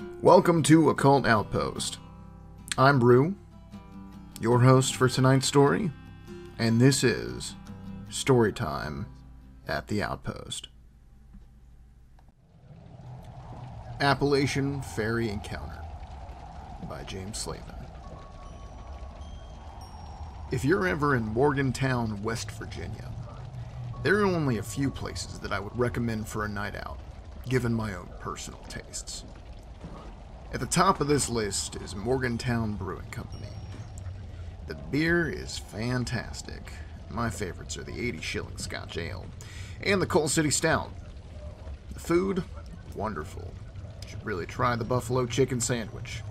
Welcome to Occult Outpost. I'm Brew, your host for tonight's story, and this is Story Time at the Outpost. Appalachian Faerie Encounter by James Slaven. If you're ever in Morgantown, West Virginia, there are only a few places that I would recommend for a night out, given my own personal tastes. At the top of this list is Morgantown Brewing Company. The beer is fantastic. My favorites are the 80 shilling Scotch Ale and the Coal City Stout. The food, wonderful. You should really try the buffalo chicken sandwich.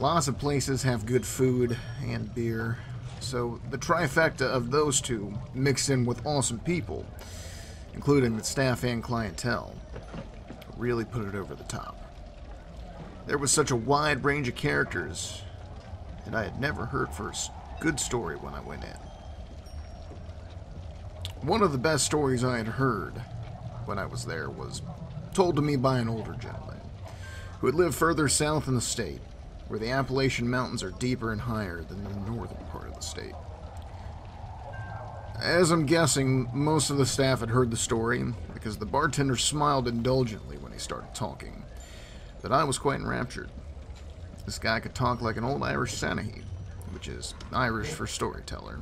Lots of places have good food and beer, so the trifecta of those two mixed in with awesome people, including the staff and clientele, really put it over the top. There was such a wide range of characters that I had never heard for a good story when I went in. One of the best stories I had heard when I was there was told to me by an older gentleman who had lived further south in the state, where the Appalachian Mountains are deeper and higher than the northern part of the state. As I'm guessing, most of the staff had heard the story because the bartender smiled indulgently when he started talking that I was quite enraptured. This guy could talk like an old Irish Seanchaí, which is Irish for storyteller.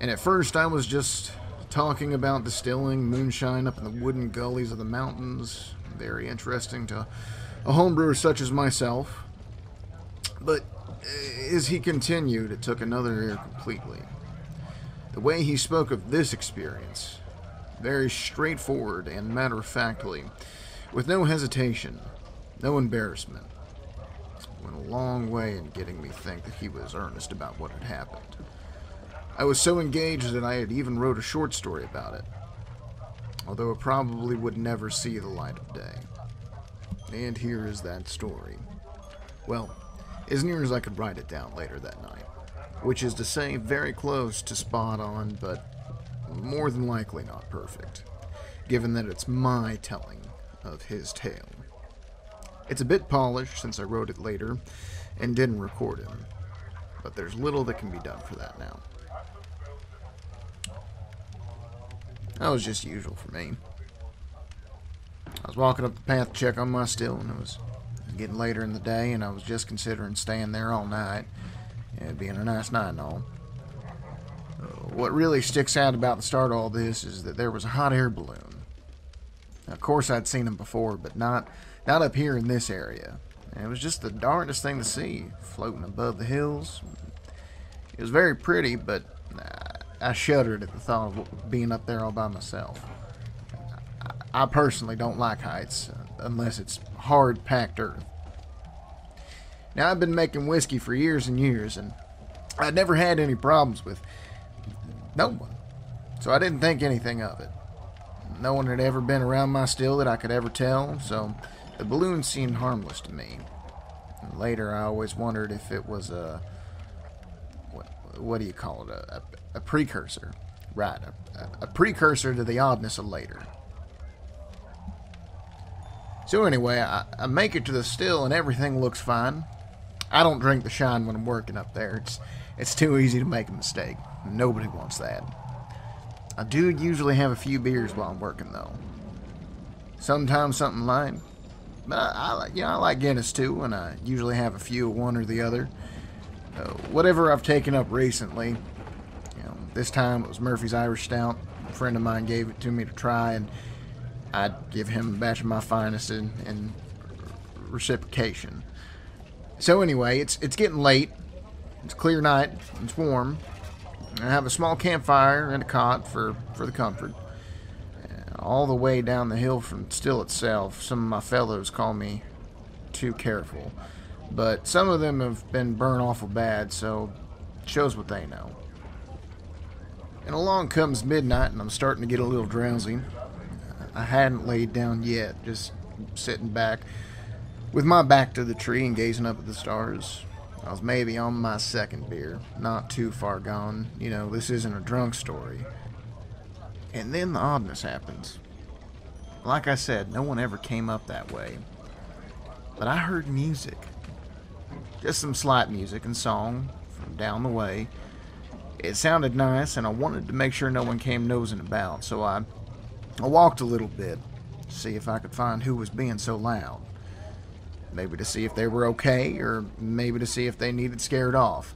And at first, I was just talking about distilling moonshine up in the wooden gullies of the mountains. Very interesting to a homebrewer such as myself. But uh, as he continued, it took another ear completely. The way he spoke of this experience, very straightforward and matter of factly, with no hesitation, no embarrassment. Went a long way in getting me think that he was earnest about what had happened. I was so engaged that I had even wrote a short story about it, although it probably would never see the light of day. And here is that story. Well, as near as I could write it down later that night, which is to say, very close to spot on, but more than likely not perfect, given that it's my telling of his tale. It's a bit polished since I wrote it later and didn't record it, but there's little that can be done for that now. That was just usual for me. I was walking up the path to check on my still, and it was getting later in the day, and I was just considering staying there all night. It being a nice night and all. Uh, what really sticks out about the start of all this is that there was a hot air balloon. Of course, I'd seen them before, but not not up here in this area. And it was just the darndest thing to see, floating above the hills. It was very pretty, but I shuddered at the thought of being up there all by myself. I personally don't like heights uh, unless it's hard packed earth. Now, I've been making whiskey for years and years, and I'd never had any problems with no one, so I didn't think anything of it. No one had ever been around my still that I could ever tell, so the balloon seemed harmless to me. And later, I always wondered if it was a what, what do you call it? A, a, a precursor, right? A, a precursor to the oddness of later. So anyway, I, I make it to the still, and everything looks fine. I don't drink the shine when I'm working up there. It's it's too easy to make a mistake. Nobody wants that. I do usually have a few beers while I'm working, though. Sometimes something light, but I, I like, you know, I like Guinness too, and I usually have a few of one or the other. Uh, whatever I've taken up recently, you know, this time it was Murphy's Irish Stout. A friend of mine gave it to me to try, and I'd give him a batch of my finest in, in reciprocation. So anyway, it's it's getting late. It's clear night. It's warm. I have a small campfire and a cot for, for the comfort all the way down the hill from Still itself. Some of my fellows call me too careful, but some of them have been burned awful bad, so shows what they know. And along comes midnight, and I'm starting to get a little drowsy. I hadn't laid down yet, just sitting back with my back to the tree and gazing up at the stars. I was maybe on my second beer, not too far gone. You know, this isn't a drunk story. And then the oddness happens. Like I said, no one ever came up that way. but I heard music. Just some slight music and song from down the way. It sounded nice, and I wanted to make sure no one came nosing about, so I, I walked a little bit to see if I could find who was being so loud. Maybe to see if they were okay, or maybe to see if they needed scared off.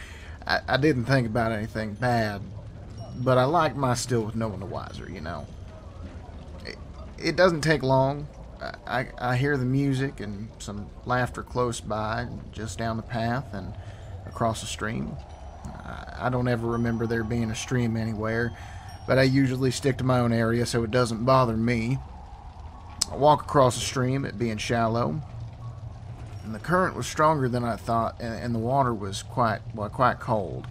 I, I didn't think about anything bad, but I like my still with no one the wiser, you know. It, it doesn't take long. I, I, hear the music and some laughter close by, just down the path and across the stream. I, don't ever remember there being a stream anywhere, but I usually stick to my own area so it doesn't bother me. I walk across the stream, it being shallow, and the current was stronger than I thought, and the water was quite well, quite cold.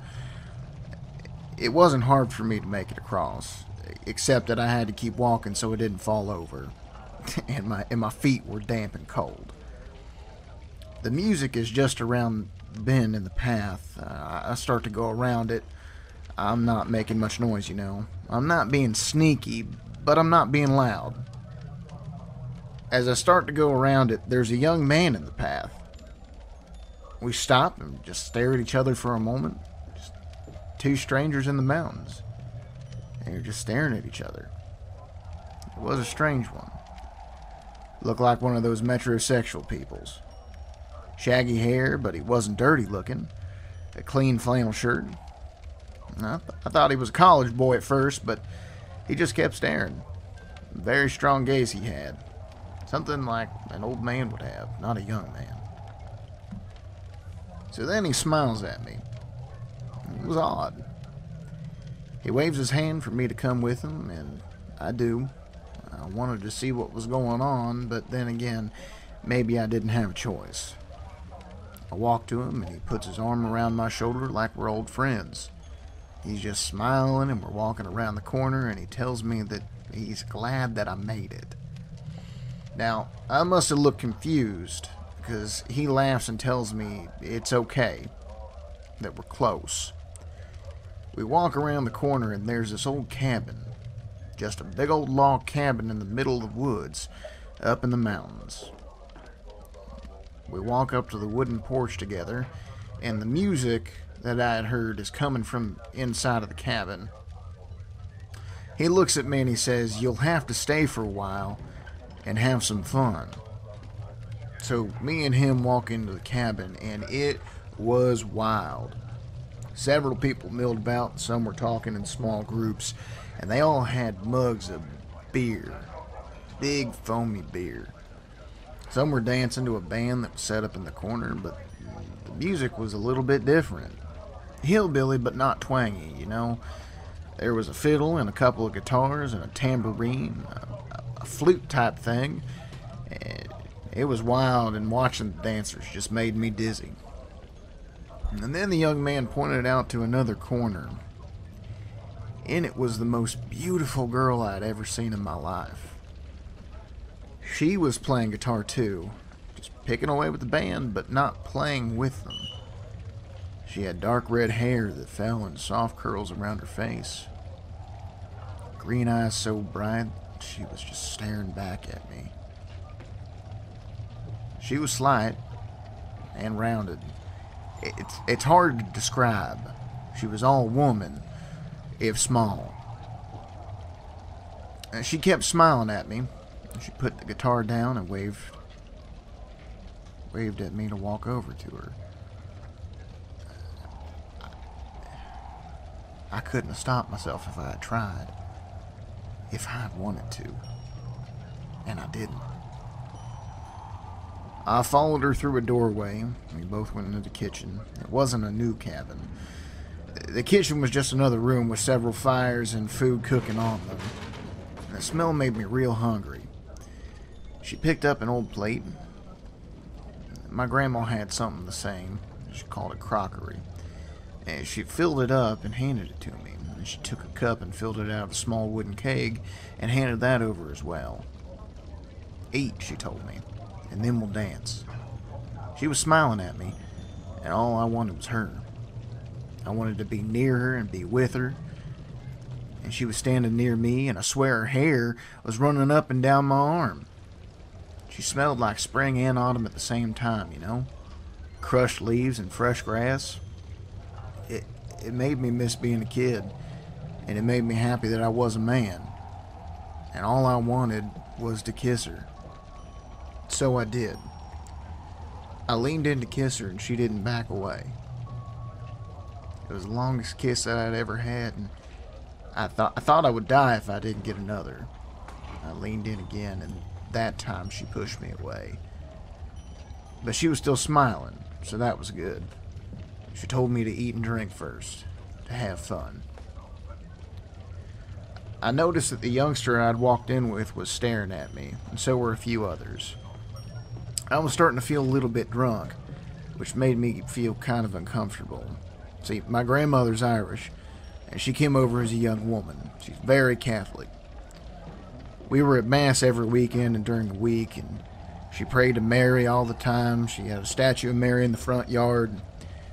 It wasn't hard for me to make it across, except that I had to keep walking so it didn't fall over, and my and my feet were damp and cold. The music is just around the bend in the path. Uh, I start to go around it. I'm not making much noise, you know. I'm not being sneaky, but I'm not being loud. As I start to go around it, there's a young man in the path. We stop and just stare at each other for a moment. Two strangers in the mountains. And you're just staring at each other. It was a strange one. Looked like one of those metrosexual peoples. Shaggy hair, but he wasn't dirty looking. A clean flannel shirt. I, th- I thought he was a college boy at first, but he just kept staring. Very strong gaze he had. Something like an old man would have, not a young man. So then he smiles at me. It was odd. He waves his hand for me to come with him, and I do. I wanted to see what was going on, but then again, maybe I didn't have a choice. I walk to him, and he puts his arm around my shoulder like we're old friends. He's just smiling, and we're walking around the corner, and he tells me that he's glad that I made it. Now, I must have looked confused because he laughs and tells me it's okay, that we're close. We walk around the corner and there's this old cabin. Just a big old log cabin in the middle of the woods, up in the mountains. We walk up to the wooden porch together, and the music that I had heard is coming from inside of the cabin. He looks at me and he says, You'll have to stay for a while and have some fun. So me and him walk into the cabin, and it was wild. Several people milled about, some were talking in small groups, and they all had mugs of beer. Big foamy beer. Some were dancing to a band that was set up in the corner, but the music was a little bit different. Hillbilly, but not twangy, you know. There was a fiddle and a couple of guitars and a tambourine, a, a flute type thing. It was wild, and watching the dancers just made me dizzy. And then the young man pointed out to another corner. In it was the most beautiful girl I'd ever seen in my life. She was playing guitar too, just picking away with the band, but not playing with them. She had dark red hair that fell in soft curls around her face. Green eyes so bright, she was just staring back at me. She was slight and rounded. It's, it's hard to describe. She was all woman, if small. And she kept smiling at me. She put the guitar down and waved waved at me to walk over to her. I couldn't have stopped myself if I had tried. If I had wanted to. And I didn't. I followed her through a doorway. We both went into the kitchen. It wasn't a new cabin. The kitchen was just another room with several fires and food cooking on them. The smell made me real hungry. She picked up an old plate. My grandma had something the same. She called it crockery. And she filled it up and handed it to me. And she took a cup and filled it out of a small wooden keg and handed that over as well. Eat, she told me, and then we'll dance. She was smiling at me, and all I wanted was her. I wanted to be near her and be with her. And she was standing near me, and I swear her hair was running up and down my arm. She smelled like spring and autumn at the same time, you know? Crushed leaves and fresh grass. It, it made me miss being a kid, and it made me happy that I was a man. And all I wanted was to kiss her. So I did. I leaned in to kiss her, and she didn't back away. It was the longest kiss that I'd ever had, and I thought I thought I would die if I didn't get another. I leaned in again, and that time she pushed me away. But she was still smiling, so that was good. She told me to eat and drink first, to have fun. I noticed that the youngster I'd walked in with was staring at me, and so were a few others. I was starting to feel a little bit drunk, which made me feel kind of uncomfortable. See, my grandmother's Irish, and she came over as a young woman. She's very Catholic. We were at Mass every weekend and during the week, and she prayed to Mary all the time. She had a statue of Mary in the front yard.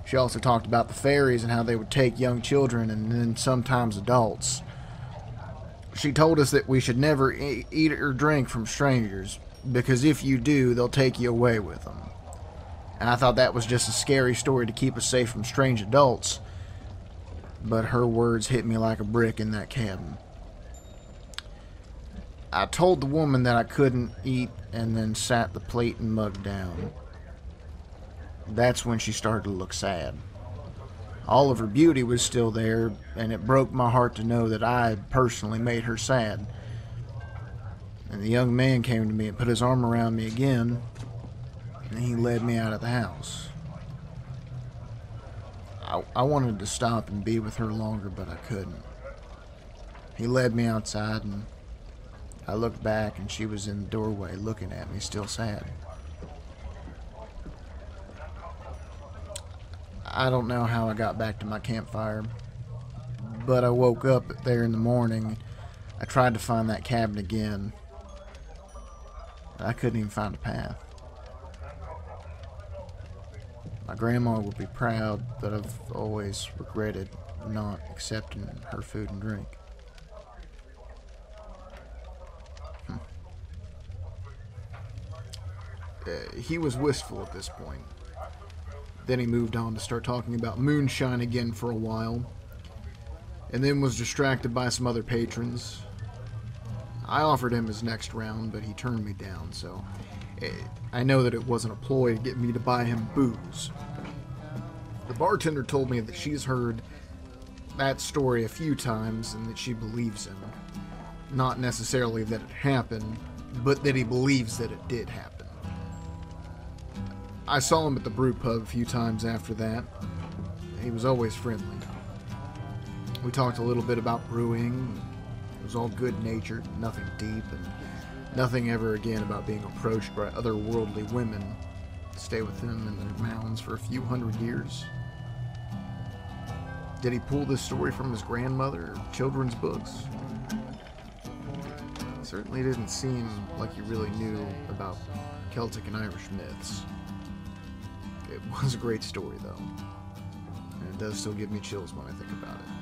She also talked about the fairies and how they would take young children and then sometimes adults. She told us that we should never eat or drink from strangers because if you do, they'll take you away with them. And I thought that was just a scary story to keep us safe from strange adults. But her words hit me like a brick in that cabin. I told the woman that I couldn't eat and then sat the plate and mug down. That's when she started to look sad. All of her beauty was still there, and it broke my heart to know that I had personally made her sad. And the young man came to me and put his arm around me again, and he led me out of the house. I, I wanted to stop and be with her longer, but I couldn't. He led me outside, and I looked back, and she was in the doorway looking at me, still sad. I don't know how I got back to my campfire, but I woke up there in the morning. I tried to find that cabin again. I couldn't even find a path. My grandma would be proud, but I've always regretted not accepting her food and drink. Hmm. Uh, he was wistful at this point. Then he moved on to start talking about moonshine again for a while, and then was distracted by some other patrons. I offered him his next round, but he turned me down, so eh, I know that it wasn't a ploy to get me to buy him booze. The bartender told me that she's heard that story a few times and that she believes him. Not necessarily that it happened, but that he believes that it did happen. I saw him at the brew pub a few times after that. He was always friendly. We talked a little bit about brewing. It was all good natured, nothing deep, and nothing ever again about being approached by otherworldly women to stay with him in the mountains for a few hundred years. Did he pull this story from his grandmother or children's books? It certainly didn't seem like he really knew about Celtic and Irish myths. It was a great story, though. And it does still give me chills when I think about it.